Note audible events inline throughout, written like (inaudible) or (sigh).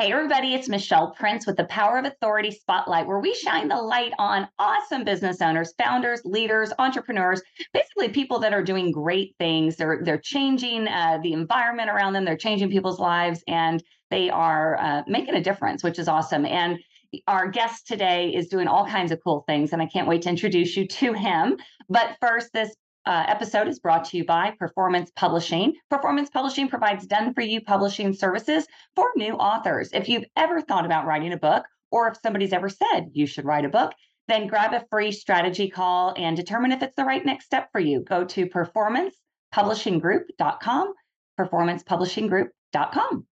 Hey, everybody, it's Michelle Prince with the Power of Authority Spotlight, where we shine the light on awesome business owners, founders, leaders, entrepreneurs, basically people that are doing great things. They're, they're changing uh, the environment around them, they're changing people's lives, and they are uh, making a difference, which is awesome. And our guest today is doing all kinds of cool things, and I can't wait to introduce you to him. But first, this uh, episode is brought to you by Performance Publishing. Performance Publishing provides done for you publishing services for new authors. If you've ever thought about writing a book, or if somebody's ever said you should write a book, then grab a free strategy call and determine if it's the right next step for you. Go to performancepublishinggroup.com, performancepublishinggroup.com.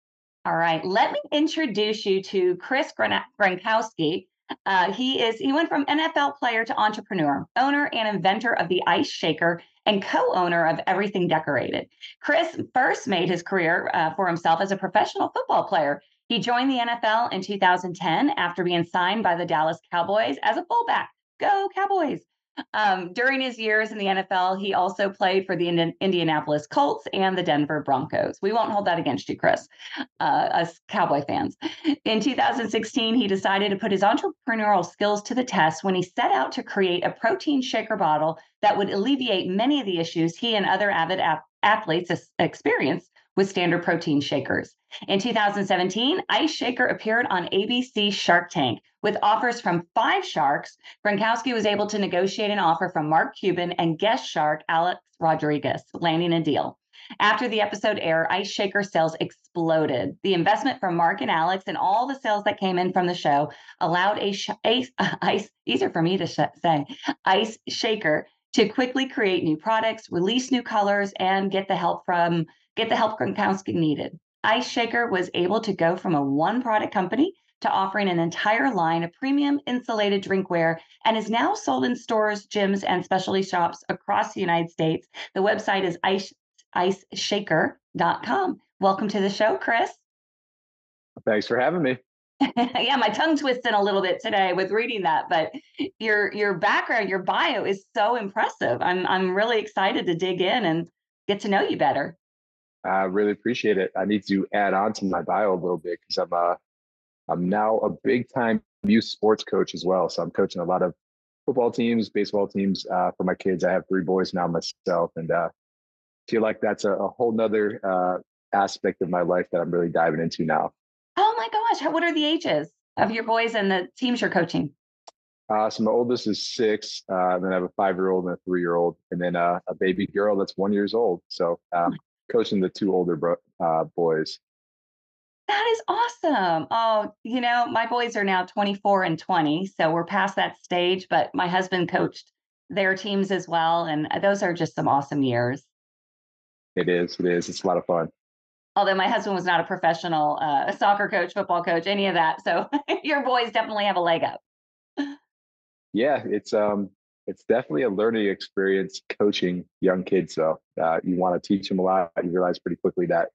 All right, let me introduce you to Chris Gronkowski. Uh, he is he went from NFL player to entrepreneur, owner and inventor of the Ice Shaker, and co-owner of Everything Decorated. Chris first made his career uh, for himself as a professional football player. He joined the NFL in 2010 after being signed by the Dallas Cowboys as a fullback. Go Cowboys! Um, during his years in the NFL, he also played for the Indianapolis Colts and the Denver Broncos. We won't hold that against you, Chris, uh, us Cowboy fans. In 2016, he decided to put his entrepreneurial skills to the test when he set out to create a protein shaker bottle that would alleviate many of the issues he and other avid ap- athletes experience with standard protein shakers. In 2017, Ice Shaker appeared on ABC Shark Tank. With offers from five sharks, Gronkowski was able to negotiate an offer from Mark Cuban and guest shark Alex Rodriguez, landing a deal. After the episode aired, Ice Shaker sales exploded. The investment from Mark and Alex and all the sales that came in from the show allowed a, sh- (laughs) ice easier for me to sh- say Ice Shaker to quickly create new products, release new colors, and get the help from get the help Gronkowski needed. Ice Shaker was able to go from a one product company to offering an entire line of premium insulated drinkware and is now sold in stores, gyms, and specialty shops across the United States. The website is ice, iceshaker.com. Welcome to the show, Chris. Thanks for having me. (laughs) yeah, my tongue twisted a little bit today with reading that, but your your background, your bio is so impressive. I'm I'm really excited to dig in and get to know you better. I really appreciate it. I need to add on to my bio a little bit because I'm uh I'm now a big time youth sports coach as well. So I'm coaching a lot of football teams, baseball teams uh, for my kids. I have three boys now myself, and uh, feel like that's a, a whole nother uh, aspect of my life that I'm really diving into now. Oh my gosh! What are the ages of your boys and the teams you're coaching? Uh, so my oldest is six, uh, and then I have a five-year-old and a three-year-old, and then uh, a baby girl that's one years old. So um, coaching the two older bro- uh, boys. That is awesome. Oh, you know, my boys are now 24 and 20, so we're past that stage, but my husband coached their teams as well. And uh, those are just some awesome years. It is. It is. It's a lot of fun. Although my husband was not a professional uh, soccer coach, football coach, any of that. So (laughs) your boys definitely have a leg up. Yeah, it's um it's definitely a learning experience coaching young kids. So uh, you want to teach them a lot. You realize pretty quickly that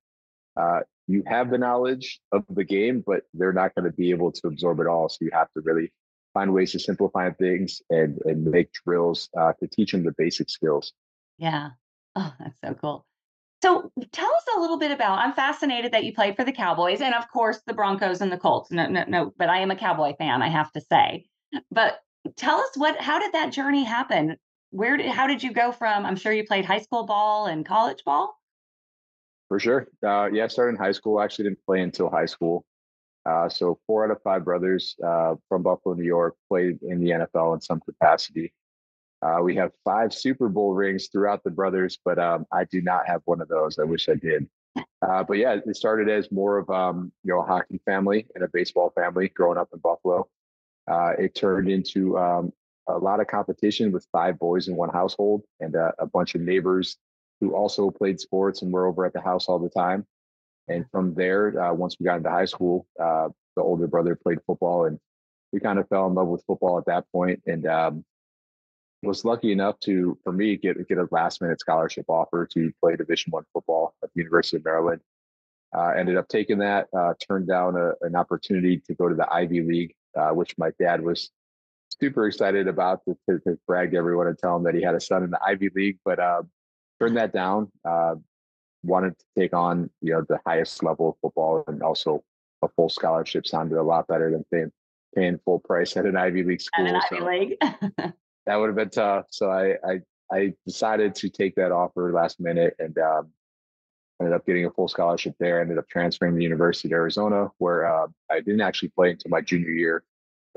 uh, you have the knowledge of the game, but they're not going to be able to absorb it all. So you have to really find ways to simplify things and and make drills uh, to teach them the basic skills. Yeah. Oh, that's so cool. So tell us a little bit about. I'm fascinated that you played for the Cowboys and of course the Broncos and the Colts. No, no, no. But I am a Cowboy fan. I have to say. But tell us what how did that journey happen? Where did how did you go from i'm sure you played high school ball and college ball? For sure. Uh, yeah i started in high school. I actually didn't play until high school. Uh, so four out of five brothers uh, from buffalo new york played in the nfl in some capacity. Uh, we have five super bowl rings throughout the brothers but um, i do not have one of those. I wish i did. Uh, but yeah it started as more of um, you know a hockey family and a baseball family growing up in buffalo uh, it turned into um, a lot of competition with five boys in one household and uh, a bunch of neighbors who also played sports and were over at the house all the time. And from there, uh, once we got into high school, uh, the older brother played football, and we kind of fell in love with football at that point. And um, was lucky enough to, for me, get get a last minute scholarship offer to play Division One football at the University of Maryland. Uh, ended up taking that. Uh, turned down a, an opportunity to go to the Ivy League, uh, which my dad was super excited about to, to, to, brag to everyone and tell him that he had a son in the Ivy League, but uh, turned that down. Uh, wanted to take on you know the highest level of football and also a full scholarship sounded a lot better than paying paying full price at an Ivy League school. At an Ivy League. (laughs) that would have been tough. So I, I I decided to take that offer last minute and um, ended up getting a full scholarship there. Ended up transferring to the University of Arizona, where uh, I didn't actually play until my junior year.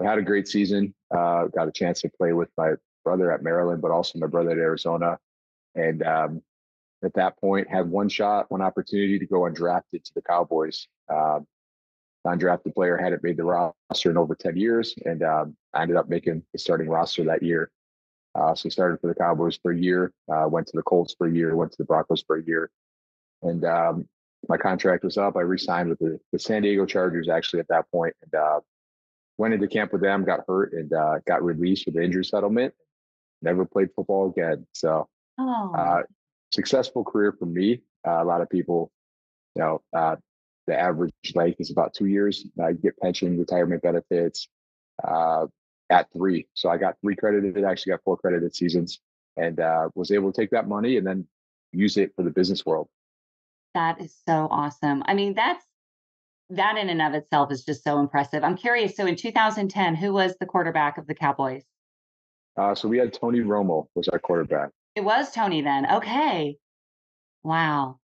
I had a great season. Uh, got a chance to play with my brother at Maryland, but also my brother at Arizona. And um, at that point, had one shot, one opportunity to go undrafted to the Cowboys. Um, undrafted player hadn't made the roster in over 10 years, and um, I ended up making the starting roster that year. Uh, so started for the Cowboys for a year, uh, went to the Colts for a year, went to the Broncos for a year, and um, my contract was up. I re-signed with the, the, San Diego Chargers actually at that point, and uh, went into camp with them, got hurt, and uh, got released with the injury settlement. Never played football again. So, oh. Uh, successful career for me. Uh, a lot of people, you know, the average length is about two years. I get pension, retirement benefits uh, at three. So I got three credited, actually got four credited seasons and uh, was able to take that money and then use it for the business world. That is so awesome. I mean, that's that in and of itself is just so impressive. I'm curious. So in 2010, who was the quarterback of the Cowboys? Uh, so we had Tony Romo was our quarterback. It was Tony then. Okay. Wow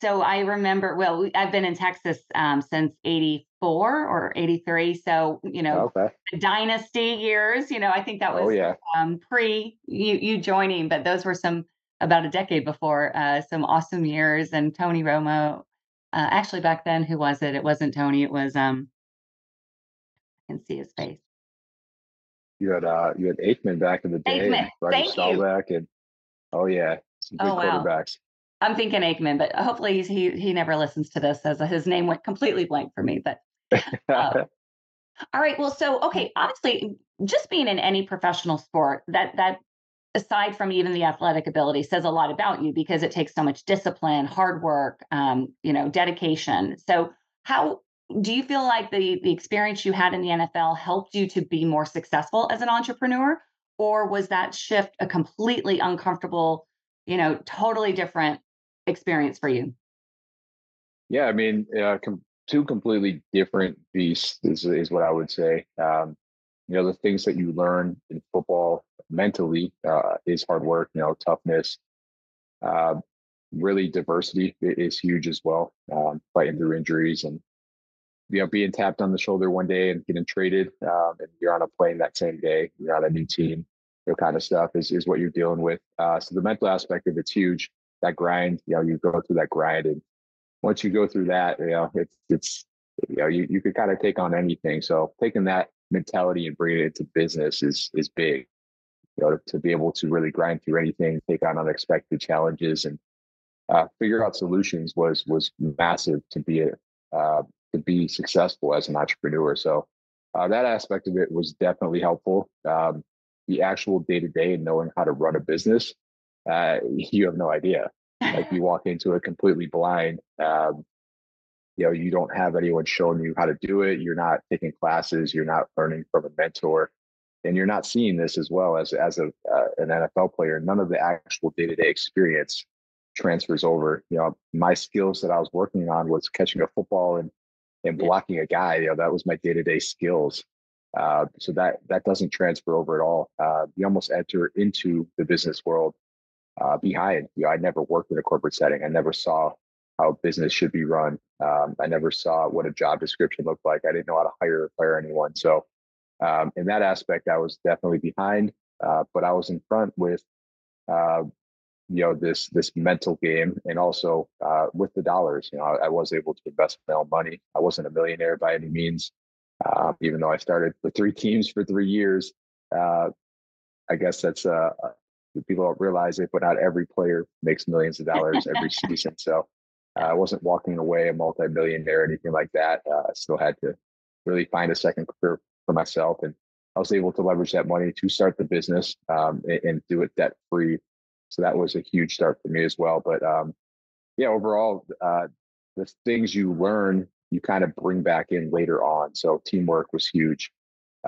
so I remember, well, I've been in Texas um, since 84 or 83. So, you know, okay. dynasty years, you know, I think that oh, was oh, yeah. um, pre you, you joining, but those were some about a decade before, uh, some awesome years. And Tony Romo, uh, actually back then, who was it? It wasn't Tony. It was, um, I can see his face. You had, uh, you had Aikman back in the day. Aikman. Thank you. And, oh yeah. Some good oh, wow. quarterbacks. I'm thinking Aikman, but hopefully he he never listens to this as his name went completely blank for me. But uh, (laughs) all right, well, so okay, obviously, just being in any professional sport that that aside from even the athletic ability says a lot about you because it takes so much discipline, hard work, um, you know, dedication. So how do you feel like the the experience you had in the NFL helped you to be more successful as an entrepreneur, or was that shift a completely uncomfortable? you know totally different experience for you? Yeah, I mean, uh, com- two completely different beasts is, is what I would say. Um, you know, the things that you learn in football mentally uh, is hard work, you know, toughness. Uh, really, diversity is huge as well, um, fighting through injuries and you know being tapped on the shoulder one day and getting traded, um, and you're on a plane that same day. You're on a new team, you know, kind of stuff is is what you're dealing with. Uh, so the mental aspect of it's huge that grind, you know, you go through that grind and once you go through that, you know, it's, it's, you know, you, you could kind of take on anything. So taking that mentality and bringing it into business is, is big, you know, to, to be able to really grind through anything, take on unexpected challenges and uh, figure out solutions was, was massive to be a, uh, to be successful as an entrepreneur. So uh, that aspect of it was definitely helpful. Um, the actual day to day and knowing how to run a business uh, (laughs) you have no idea. Like you (laughs) walk into it completely blind. Um, you know, you don't have anyone showing you how to do it. You're not taking classes. You're not learning from a mentor, and you're not seeing this as well as as a uh, an NFL player. None of the actual day to day experience transfers over. You know, my skills that I was working on was catching a football and and blocking a guy. You know, that was my day to day skills. Uh, so that that doesn't transfer over at all. Uh, you almost enter into the business world uh, behind. You know, I never worked in a corporate setting. I never saw how business should be run. Um, I never saw what a job description looked like. I didn't know how to hire or fire anyone. So, um, in that aspect, I was definitely behind. Uh, but I was in front with, uh, you know, this this mental game, and also uh, with the dollars. You know, I, I, was able to invest my own money. I wasn't a millionaire by any means, um, even though I started with three (laughs) teams for three years. Uh, I guess that's a, people don't realize it, but not every player makes millions of dollars every (laughs) season. So Uh, I wasn't walking away a multi-millionaire or anything like that. Uh, I still had to really find a second career for myself, and I was able to leverage that money to start the business um, and, and, do it debt free. So that was a huge start for me as well. But um, yeah, overall, uh, the things you learn, you kind of bring back in later on. So teamwork was huge.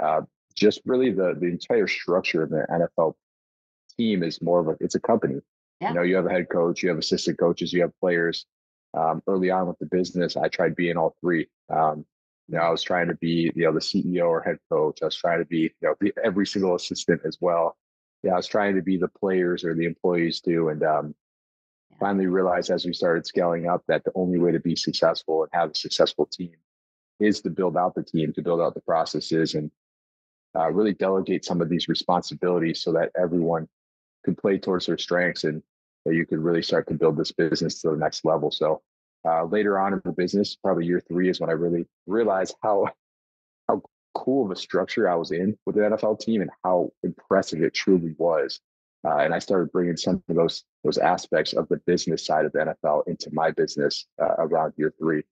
Uh, just really the the entire structure of the NFL team is more of a it's a company. Yeah. You know, you have a head coach, you have assistant coaches, you have players. Um, early on with the business, I tried being all three. Um, you know, I was trying to be, you know, the CEO or head coach. I was trying to be, you know, every single assistant as well. Yeah, I was trying to be the players or the employees too. And um, finally realized as we started scaling up that the only way to be successful and have a successful team is to build out the team, to build out the processes, and uh, really delegate some of these responsibilities so that everyone can play towards their strengths and that you could really start to build this business to the next level. So uh, later on in the business, probably year three is when I really realized how how cool of a structure I was in with the NFL team and how impressive it truly was. Uh, and I started bringing some of those those aspects of the business side of the NFL into my business uh, around year three.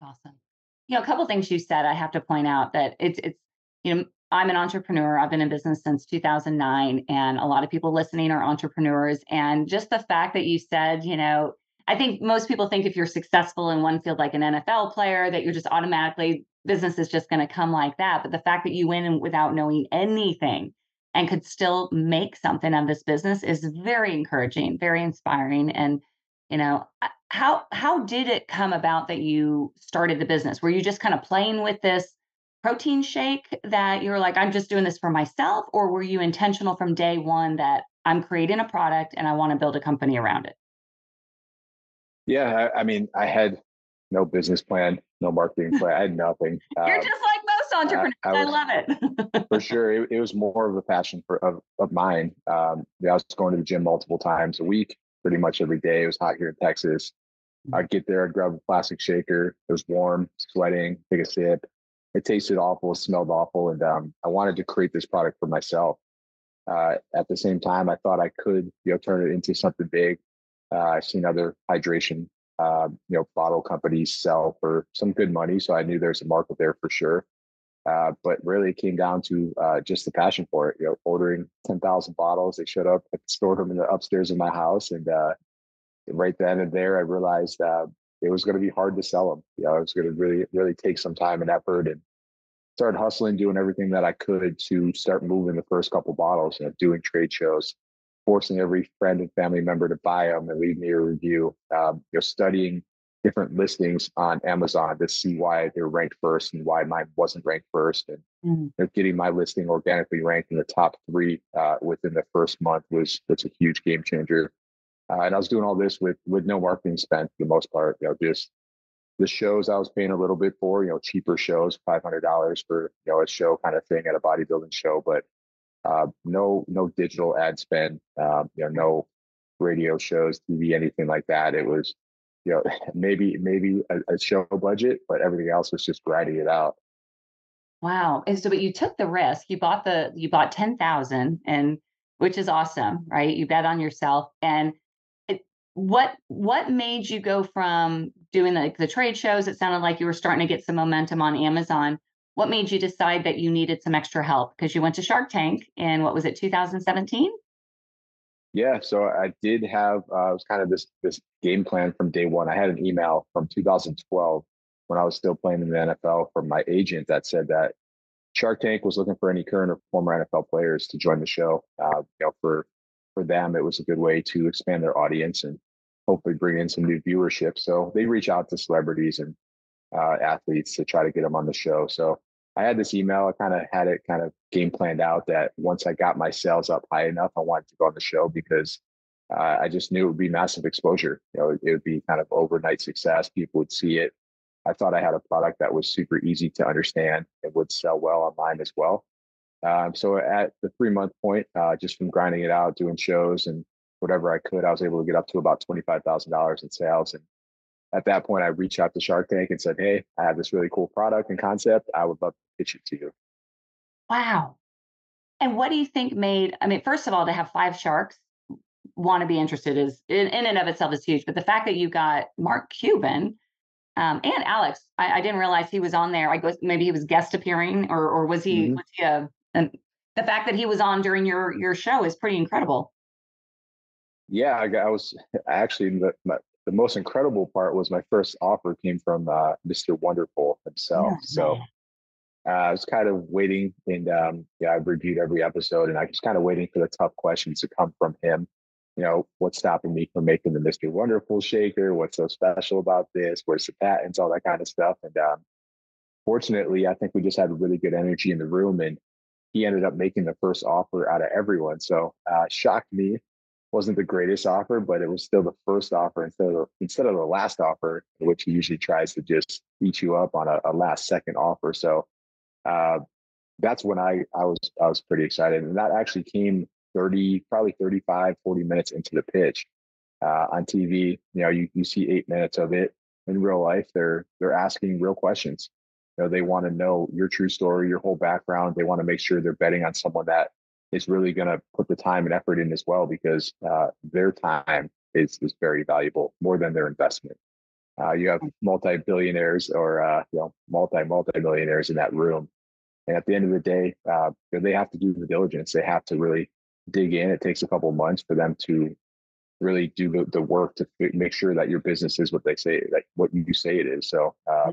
Awesome. You know, a couple things you said, I have to point out that it's it's you know I'm an entrepreneur. I've been in business since 2009, and a lot of people listening are entrepreneurs. And just the fact that you said, you know, I think most people think if you're successful in one field, like an NFL player, that you're just automatically business is just going to come like that. But the fact that you went in without knowing anything and could still make something of this business is very encouraging, very inspiring. And you know, uh, how how did it come about that you started the business? Were you just kind of playing with this? protein shake that you were like, I'm just doing this for myself? Or were you intentional from day one that I'm creating a product and I want to build a company around it? Yeah, I, I mean, I had no business plan, no marketing (laughs) plan. I had nothing. You're um, just like most entrepreneurs. I, I, was, I love it. (laughs) for sure, it, it, was more of a passion for of, of mine. Um, I was going to the gym multiple times a week, pretty much every day. It was hot here in Texas. Mm. I'd get there, I'd grab a plastic shaker. It was warm, sweating, take a sip, it tasted awful, it smelled awful, and um, I wanted to create this product for myself. Uh, at the same time, I thought I could, you know, turn it into something big. Uh, I've seen other hydration, uh, you know, bottle companies sell for some good money, so I knew there's a market there for sure. Uh, but really, it came down to uh, just the passion for it. You know, ordering ten thousand bottles, they showed up. I stored them in the upstairs of my house, and uh, right then and there, I realized it was going to be hard to sell them. You know, it was going to really, really take some time and effort and started hustling, doing everything that I could to start moving the first couple bottles, you know, doing trade shows, forcing every friend and family member to buy them and leave me a review. Um, you know, studying different listings on Amazon to see why they're ranked first and why mine wasn't ranked first. And mm-hmm. you know, getting my listing organically ranked in the top three uh, within the first month was was a huge game changer. Uh, and I was doing all this with with no marketing spent for the most part. You know, just the shows I was paying a little bit for. You know, cheaper shows, five hundred dollars for you know a show kind of thing at a bodybuilding show, but uh, no no digital ad spend. Um, you know, no radio shows, TV, anything like that. It was you know (laughs) maybe maybe a, a show budget, but everything else was just grinding it out. Wow. And so, but you took the risk. You bought the you bought ten thousand, and which is awesome, right? You bet on yourself, and what what made you go from doing the, the trade shows it sounded like you were starting to get some momentum on amazon what made you decide that you needed some extra help? Because you went to shark tank in what was it 2017 yeah so i did have uh, it was kind of this this game plan from day one. I had an email from 2012 when i was still playing in the nfl from my agent that said that shark tank was looking for any current or former nfl players to join the show. Uh, you know for for them, it was a good way to expand their audience and hopefully bring in some new viewership. So they reach out to celebrities and uh, athletes to try to get them on the show. So I had this email. I kind of had it kind of game planned out that once I got my sales up high enough, I wanted to go on the show because uh, I just knew it would be massive exposure. You know, it would be kind of overnight success. People would see it. I thought I had a product that was super easy to understand and would sell well online as well. Um, so at the three month point, uh, just from grinding it out, doing shows and whatever I could, I was able to get up to about $25,000 in sales. And at that point, I reached out to Shark Tank and said, Hey, I have this really cool product and concept. I would love to pitch it to you. Wow. And what do you think made, I mean, first of all, to have five sharks, want to be interested is in, in and of itself is huge. But the fact that you got Mark Cuban um, and Alex, I, I, didn't realize he was on there. I guess maybe he was guest appearing, or or was he? Mm-hmm. Was he a, the fact that he was on during your your show is pretty incredible. Yeah, I, I was (laughs) actually my, the most incredible part was my first offer came from uh, Mr. Wonderful himself. Yeah, so uh, I was kind of waiting, and um, yeah, I've reviewed every episode, and I was kind of waiting for the tough questions to come from him. You know, what's stopping me from making the Mr. Wonderful shaker? What's so special about this? Where's the patents? All that kind of stuff. And um, fortunately, I think we just had really good energy in the room, and he ended up making the first offer out of everyone. So uh, shocked me. Wasn't the greatest offer, but it was still the first offer instead of the, instead of the last offer, which he usually tries to just eat you up on a, a last second offer. So uh, that's when I I was I was pretty excited, and that actually came 30 probably 35 40 minutes into the pitch uh, on TV. You know, you you see eight minutes of it. In real life, they're they're asking real questions. You know, they want to know your true story, your whole background. They want to make sure they're betting on someone that is really going to put the time and effort in as well, because uh, their time is is very valuable, more than their investment. Uh, you have multi billionaires or uh, you know multi multi millionaires in that room and at the end of the day, uh, you know, they have to do the diligence. They have to really dig in. It takes a couple months for them to really do the, the work to make sure that your business is what they say, like what you say it is. So uh,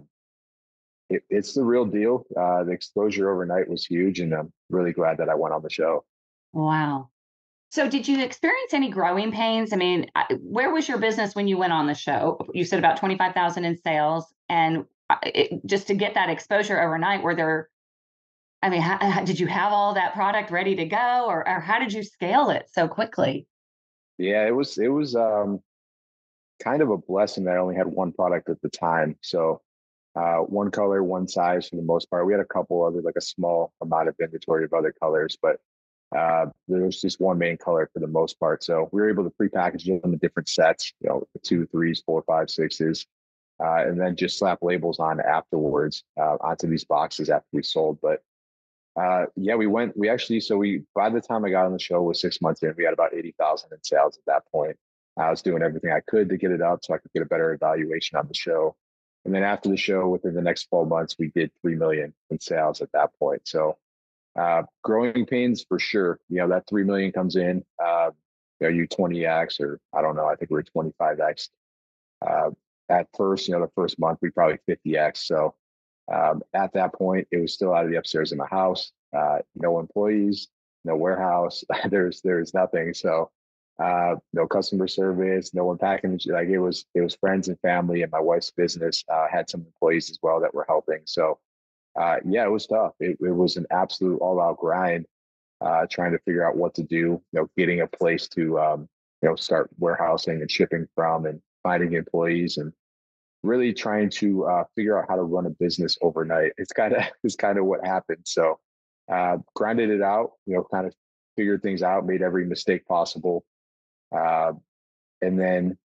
it, it's the real deal. Uh, the exposure overnight was huge, and I'm really glad that I went on the show. Wow. So, did you experience any growing pains? I mean, where was your business when you went on the show? You said about twenty five thousand in sales, and uh, it, just to get that exposure overnight, were there I mean, how, how, did you have all that product ready to go, or, or how did you scale it so quickly? Yeah, it was it was um, kind of a blessing that I only had one product at the time. So uh, one color, one size for the most part. We had a couple other like a small amount of inventory of other colors, but uh, there was just one main color for the most part. So we were able to prepackage them in different sets, you know, two, threes, four, five, sixes, uh, and then just slap labels on afterwards uh, onto these boxes after we sold. But uh, yeah, we went. We actually, so we by the time I got on the show was six months in. We had about eighty thousand in sales at that point. I was doing everything I could to get it up so I could get a better evaluation on the show. And then after the show, within the next 12 months, we did three million in sales at that point. So uh, growing pains for sure. You know that three million comes in. Uh, you you 20x or I don't know. I think we are 25x. Uh, at first, you know, the first month we probably 50x. So um, at that point, it was still out of the upstairs of my house. Uh, no employees, no warehouse. (laughs) there's there's nothing. So uh, no customer service, no one packing. Like it was it was friends and family, and my wife's business uh, had some employees as well that were helping. So uh, yeah, it was tough. It, it was an absolute all out grind. Uh, trying to figure out what to do. You know, getting a place to um, you know start warehousing and shipping from, and finding employees and really trying to uh, figure out how to run a business overnight. It's kind of (laughs) it's kind of what happened. So uh, grinded it out, you know, kind of figured things out, made every mistake possible, uh, and then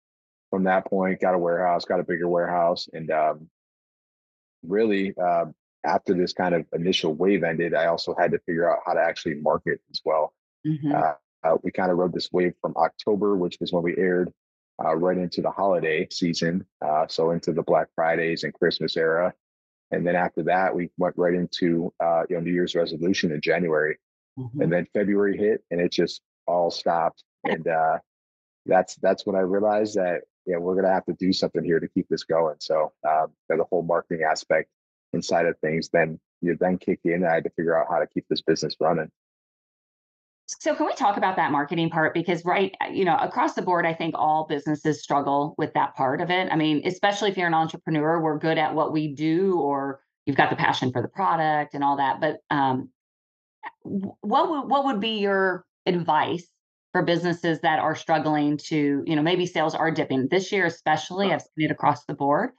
from that point, got a warehouse, got a bigger warehouse, and um, really uh, after this kind of initial wave ended, I also had to figure out how to actually market as well. Mm-hmm. Uh, uh, we kind of rode this wave from October, which was when we aired, uh, right into the holiday season, uh, so into the Black Fridays and Christmas era, and then after that we went right into uh, you know New Year's resolution in January, mm-hmm. and then February hit and it just all stopped, (laughs) and uh, that's that's when I realized that yeah we're gonna have to do something here to keep this going. So um, the whole marketing aspect inside of things then you then kicked in. I had to figure out how to keep this business running. So can we talk about that marketing part? Because right, uh, you know, across the board, I think all businesses struggle with that part of it. I mean, especially if you're an entrepreneur, we're good at what we do, or you've got the passion for the product and all that. But um, what would what would be your advice for businesses that are struggling to, you know, maybe sales are dipping this year, especially? I've seen it across the board.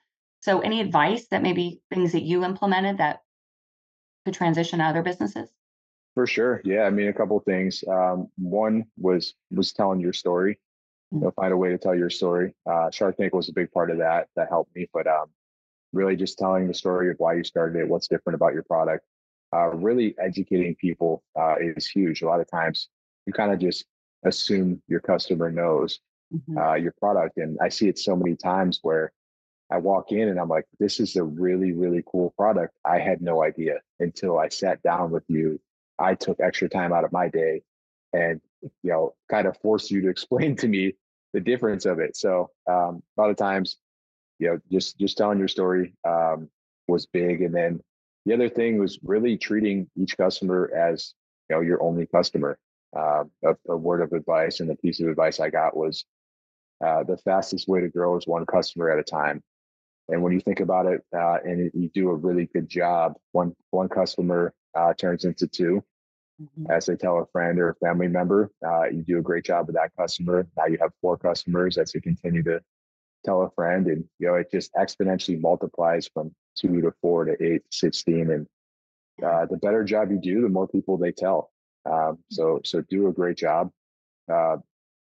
So, any advice that maybe things that you implemented that could transition to other businesses? For sure. Yeah. I mean, a couple of things. Um, one was was telling your story. Mm-hmm. You know, find a way to tell your story. Uh, Shark Tank was a big part of that. That helped me. But um, really, just telling the story of why you started it, what's different about your product. Uh, really educating people uh, is huge. A lot of times, you kind of just assume your customer knows Mhm. uh, your product. And I see it so many times where I walk in and I'm like, this is a really, really cool product. I had no idea until I sat down with you. I took extra time out of my day and, you know, kind of forced you to (laughs) explain to me the difference of it. So um, a lot of times, you know, just just telling your story um, was big. And then the other thing was really treating each customer as, you know, your only customer. Uh, a, a word of advice and the piece of advice I got was uh, the fastest way to grow is one customer at a time. And when you think about it, uh, and you do a really good job, one one customer uh, turns into two. Mhm. As they tell a friend or a family member, uh, you do a great job with that customer. Now you have four customers as you continue to tell a friend, and you know it just exponentially multiplies from two to four to eight to sixteen. And uh, the better job you do, the more people they tell. Um, so so do a great job. Uh,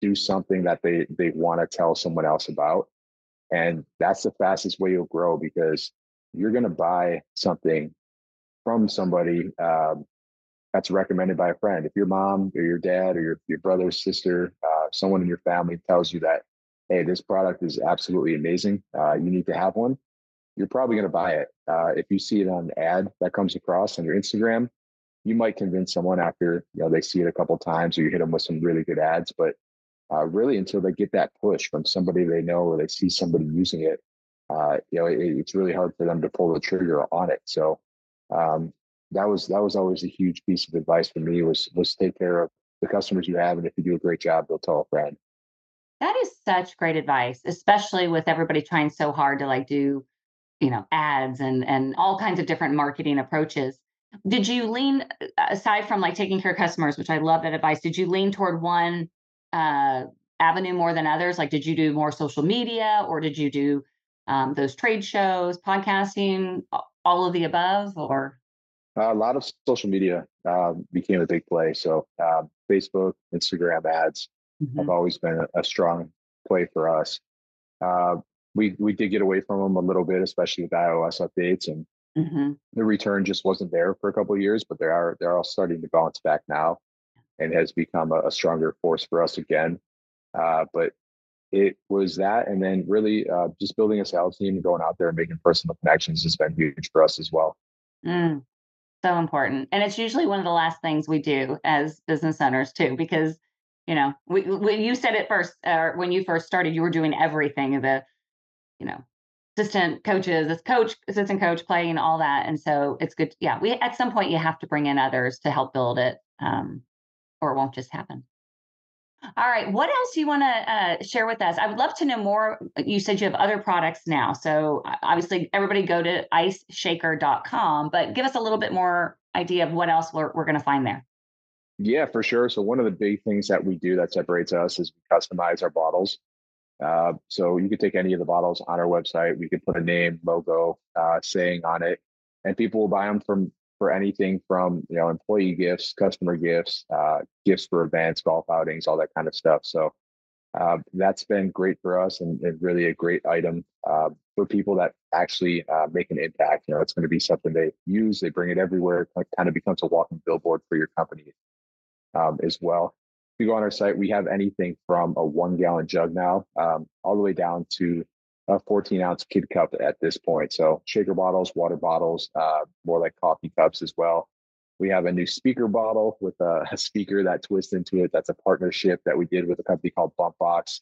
do something that they they want to tell someone else about and that's the fastest way you'll grow because you're going to buy something from somebody um, that's recommended by a friend. If your mom or your dad or your, your brother sister uh, someone in your family tells you that hey this product is absolutely amazing uh, you need to have one you're probably going to buy it. Uh, if you see it on an ad that comes across on your instagram you might convince someone after you know they see it a couple times or you hit them with some really good ads but uh, really until they get that push from somebody they know or they see somebody using it. Uh, you know, it, it's really hard for them to pull the trigger on it. So um, that was that was always a huge piece of advice for me was was take care of the customers you have, and if you do a great job, they'll tell a friend. That is such great advice, especially with everybody trying so hard to like do, you know, ads and and all kinds of different marketing approaches. Did you lean aside from like taking care of customers, which I love that advice? Did you lean toward one uh, avenue more than others? Like, did you do more social media or did you do um, those trade shows, podcasting, all of the above? Or Uh, a lot of social media um, became a big play. So uh, Facebook, Instagram ads Mhm. have always been a, a strong play for us. Uh, we we did get away from them a little bit, especially with iOS updates, and Mhm. the return just wasn't there for a couple of years. But they are they're all starting to bounce back now, and has become a, a stronger force for us again. Uh, but it was that, and then really uh, just building a sales team, and going out there and making personal connections has been huge for us as well. Mm, so important. And it's usually one of the last things we do as business owners too, because you know, we, when you said it first, or when you first started, you were doing everything the, you know, assistant coaches, this coach, assistant coach, playing all that. And so it's good. Yeah, we at some point you have to bring in others to help build it, um, or it won't just happen. All right. What else do you want to uh, share with us? I would love to know more. You said you have other products now. So uh, obviously, everybody go to iceshaker.com, but give us a little bit more idea of what else we're, we're going to find there. Yeah, for sure. So one of the big things that we do that separates us is we customize our bottles. Uh, so you could take any of the bottles on our website. We could put a name, logo, uh, saying on it, and people will buy them from for anything from you know employee gifts, customer gifts, uh, gifts for events, golf outings, all that kind of stuff. So uh, that's been great for us and, and really a great item uh, for people that actually make an impact. You know, it's going to be something they use, they bring it everywhere, it kind of becomes a walking billboard for your company um, as well. You go on our site, we have anything from a one gallon jug now, um, all the way down to a 14 ounce kid cup at this point. So shaker bottles, water bottles, uh, more like coffee cups as well. We have a new speaker bottle with a, (laughs) a speaker that twists into it. That's a partnership that we did with a company called Bumpboxx.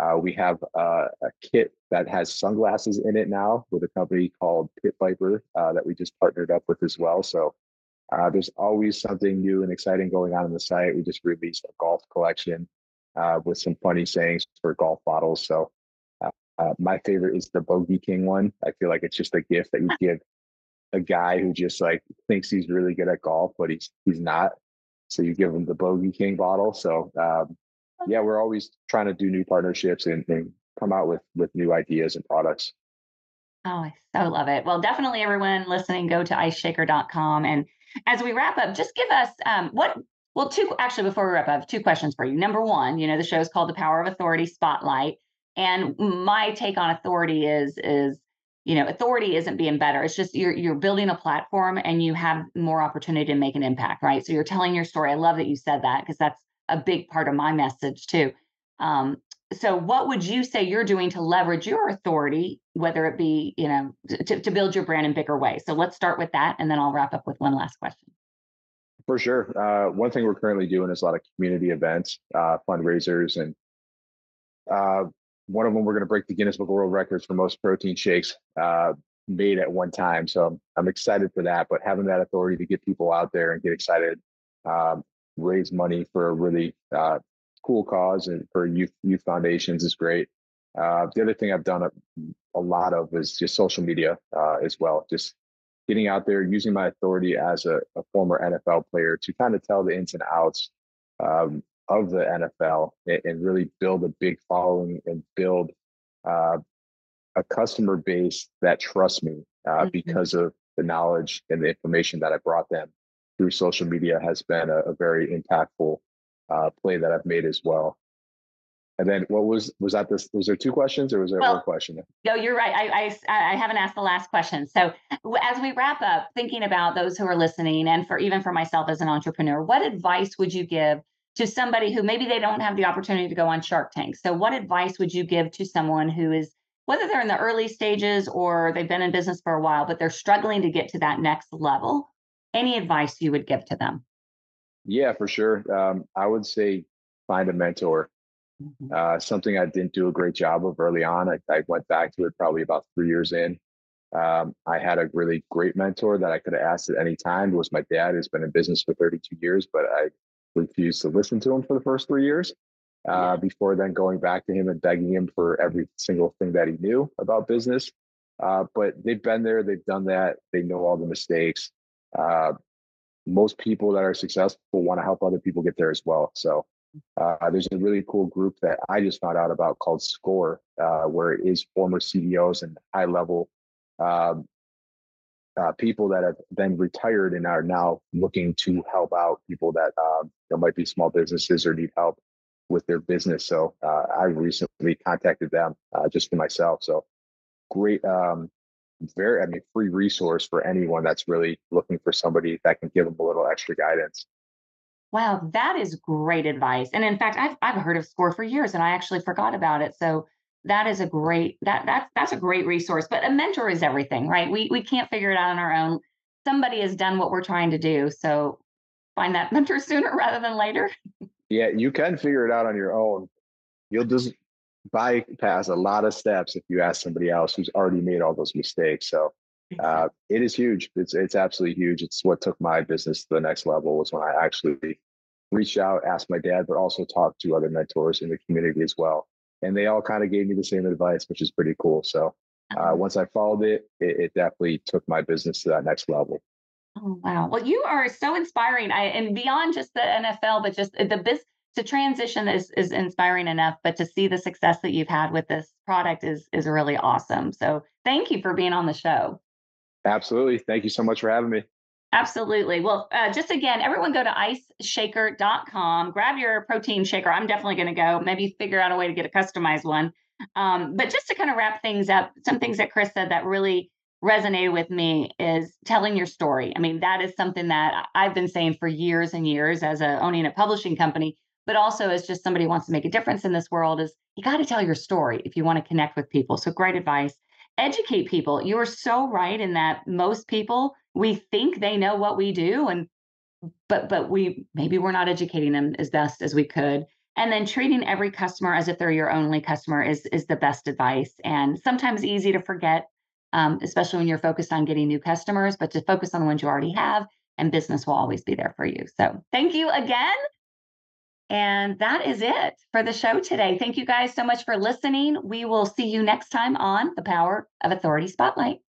Uh, we have uh, a kit that has sunglasses in it now with a company called Pit Viper uh, that we just partnered up with as well. So uh, there's always something new and exciting going on in the site. We just released a golf collection uh, with some funny sayings for golf bottles. So uh, uh, my favorite is the Bogey King one. I feel like it's just a gift that you (laughs) give a guy who just like thinks he's really good at golf, but he's he's not. So you give him the Bogey King bottle. So um, yeah, we're always trying to do new partnerships and, and come out with with new ideas and products. Oh, I so love it. Well, definitely everyone listening, go to iceshaker.com. And as we wrap up, just give us um, what, well, two, actually, before we wrap up, two questions for you. Number one, you know, the show is called The Power of Authority Spotlight. And my take on authority is, is, you know, authority isn't being better. It's just you're you're building a platform and you have more opportunity to make an impact, right? So you're telling your story. I love that you said that because that's a big part of my message too. Um, so what would you say you're doing to leverage your authority, whether it be, you know, to, to build your brand in bigger ways? So let's start with that. And then I'll wrap up with one last question. For sure. Uh, one thing we're currently doing is a lot of community events, uh, fundraisers, and uh, one of them we're going to break the Guinness Book World Records for most protein shakes uh, made at one time. So I'm excited for that. But having that authority to get people out there and get excited, um, raise money for a really uh, cool cause and for youth youth foundations is great. Uh, the other thing I've done a, a lot of is just social media as well. Just getting out there, using my authority as a, a former NFL player to kind of tell the ins and outs um, of the NFL and, and, really build a big following and build uh, a customer base that trusts me uh, mm-hmm. because of the knowledge and the information that I brought them through social media has been a, a very impactful uh, play that I've made as well. And then what was was that this was there two questions or was there well, one question? No, you're right. I, I I haven't asked the last question. So as we wrap up, thinking about those who are listening and for even for myself as an entrepreneur, what advice would you give to somebody who maybe they don't have the opportunity to go on Shark Tank? So what advice would you give to someone who is whether they're in the early stages or they've been in business for a while, but they're struggling to get to that next level? Any advice you would give to them? Yeah, for sure. Um, I would say find a mentor Mm-hmm. Uh, something I didn't do a great job of early on. I, I went back to it probably about three years in. Um, I had a really great mentor that I could have asked at any time. It was my dad, who's been in business for 32 years, but I refused to listen to him for the first three years. Uh, yeah. Before then, going back to him and begging him for every single thing that he knew about business. Uh, but they've been there, they've done that, they know all the mistakes. Uh, most people that are successful want to help other people get there as well. So uh, there's a really cool group that I just found out about called SCORE, uh, where it is former CEOs and high level um, uh, people that have been retired and are now looking to help out people that um, know, might be small businesses or need help with their business. So uh, I recently contacted them uh, just for myself. So great, um, very, I mean, free resource for anyone that's really looking for somebody that can give them a little extra guidance. Wow, that is great advice. And in fact, I've I've heard of SCORE for years and I actually forgot about it. So that is a great that that's that's a great resource. But a mentor is everything, right? We we can't figure it out on our own. Somebody has done what we're trying to do. So find that (laughs) mentor sooner rather than later. Yeah, you can figure it out on your own. You'll just bypass a lot of steps if you ask somebody else who's already made all those mistakes. So uh, it is huge. It's it's absolutely huge. It's what took my business to the next level was when I actually reached out, asked my dad, but also talked to other mentors in the community as well. And they all kind of gave me the same advice, which is pretty cool. So uh, uh-huh. once I followed it, it, it, definitely took my business to that next level. Oh wow! Well, you are so inspiring. I and beyond just the NFL, but just the business to transition is is inspiring enough. But to see the success that you've had with this product is is really awesome. So thank you for being on the show. Absolutely. Thank you so much for having me. Absolutely. Well, uh, just again, everyone go to iceshaker.com, grab your protein shaker. I'm definitely going to go, maybe figure out a way to get a customized one. Um, but just to kind of wrap things up, some things that Chris said that really resonated with me is telling your story. I mean, that is something that I've been saying for years and years as a owning a publishing company, but also as just somebody wants to make a difference in this world is you got to tell your story if you want to connect with people. So great advice educate people. You are so right in that most people we think they know what we do and but but we maybe we're not educating them as best as we could. And then treating every customer as if they're your only customer is is the best advice and sometimes easy to forget um, especially when you're focused on getting new customers, but to focus on the ones you already have and business will always be there for you. So thank you again. And that is it for the show today. Thank you guys so much for listening. We will see you next time on the Power of Authority Spotlight.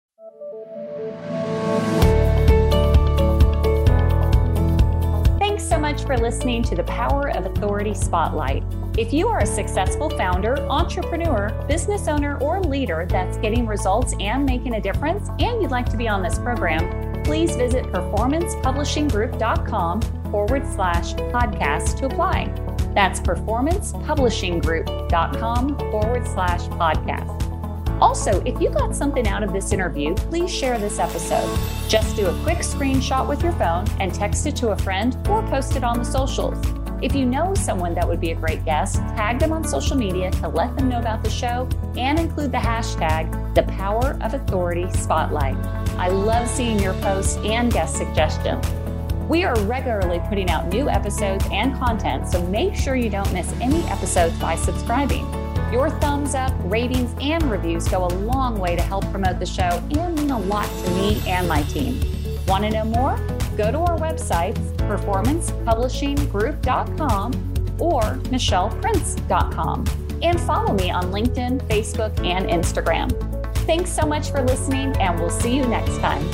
Thanks so much for listening to the Power of Authority Spotlight. If you are a successful founder, entrepreneur, business owner, or leader that's getting results and making a difference, and you'd like to be on this program, please visit performancepublishinggroup.com forward slash podcast to apply. That's performancepublishinggroup.com forward slash podcast. Also, if you got something out of this interview, please share this episode. Just do a quick screenshot with your phone and text it to a friend or post it on the socials. If you know someone that would be a great guest, tag them on social media to let them know about the show and include the hashtag the Power of Authority Spotlight. I love seeing your posts and guest suggestions. We are regularly putting out new episodes and content, so make sure you don't miss any episodes by subscribing. Your thumbs up, ratings, and reviews go a long way to help promote the show and mean a lot to me and my team. Want to know more? Go to our websites, performancepublishinggroup.com or michelleprince.com, and follow me on LinkedIn, Facebook, and Instagram. Thanks so much for listening, and we'll see you next time.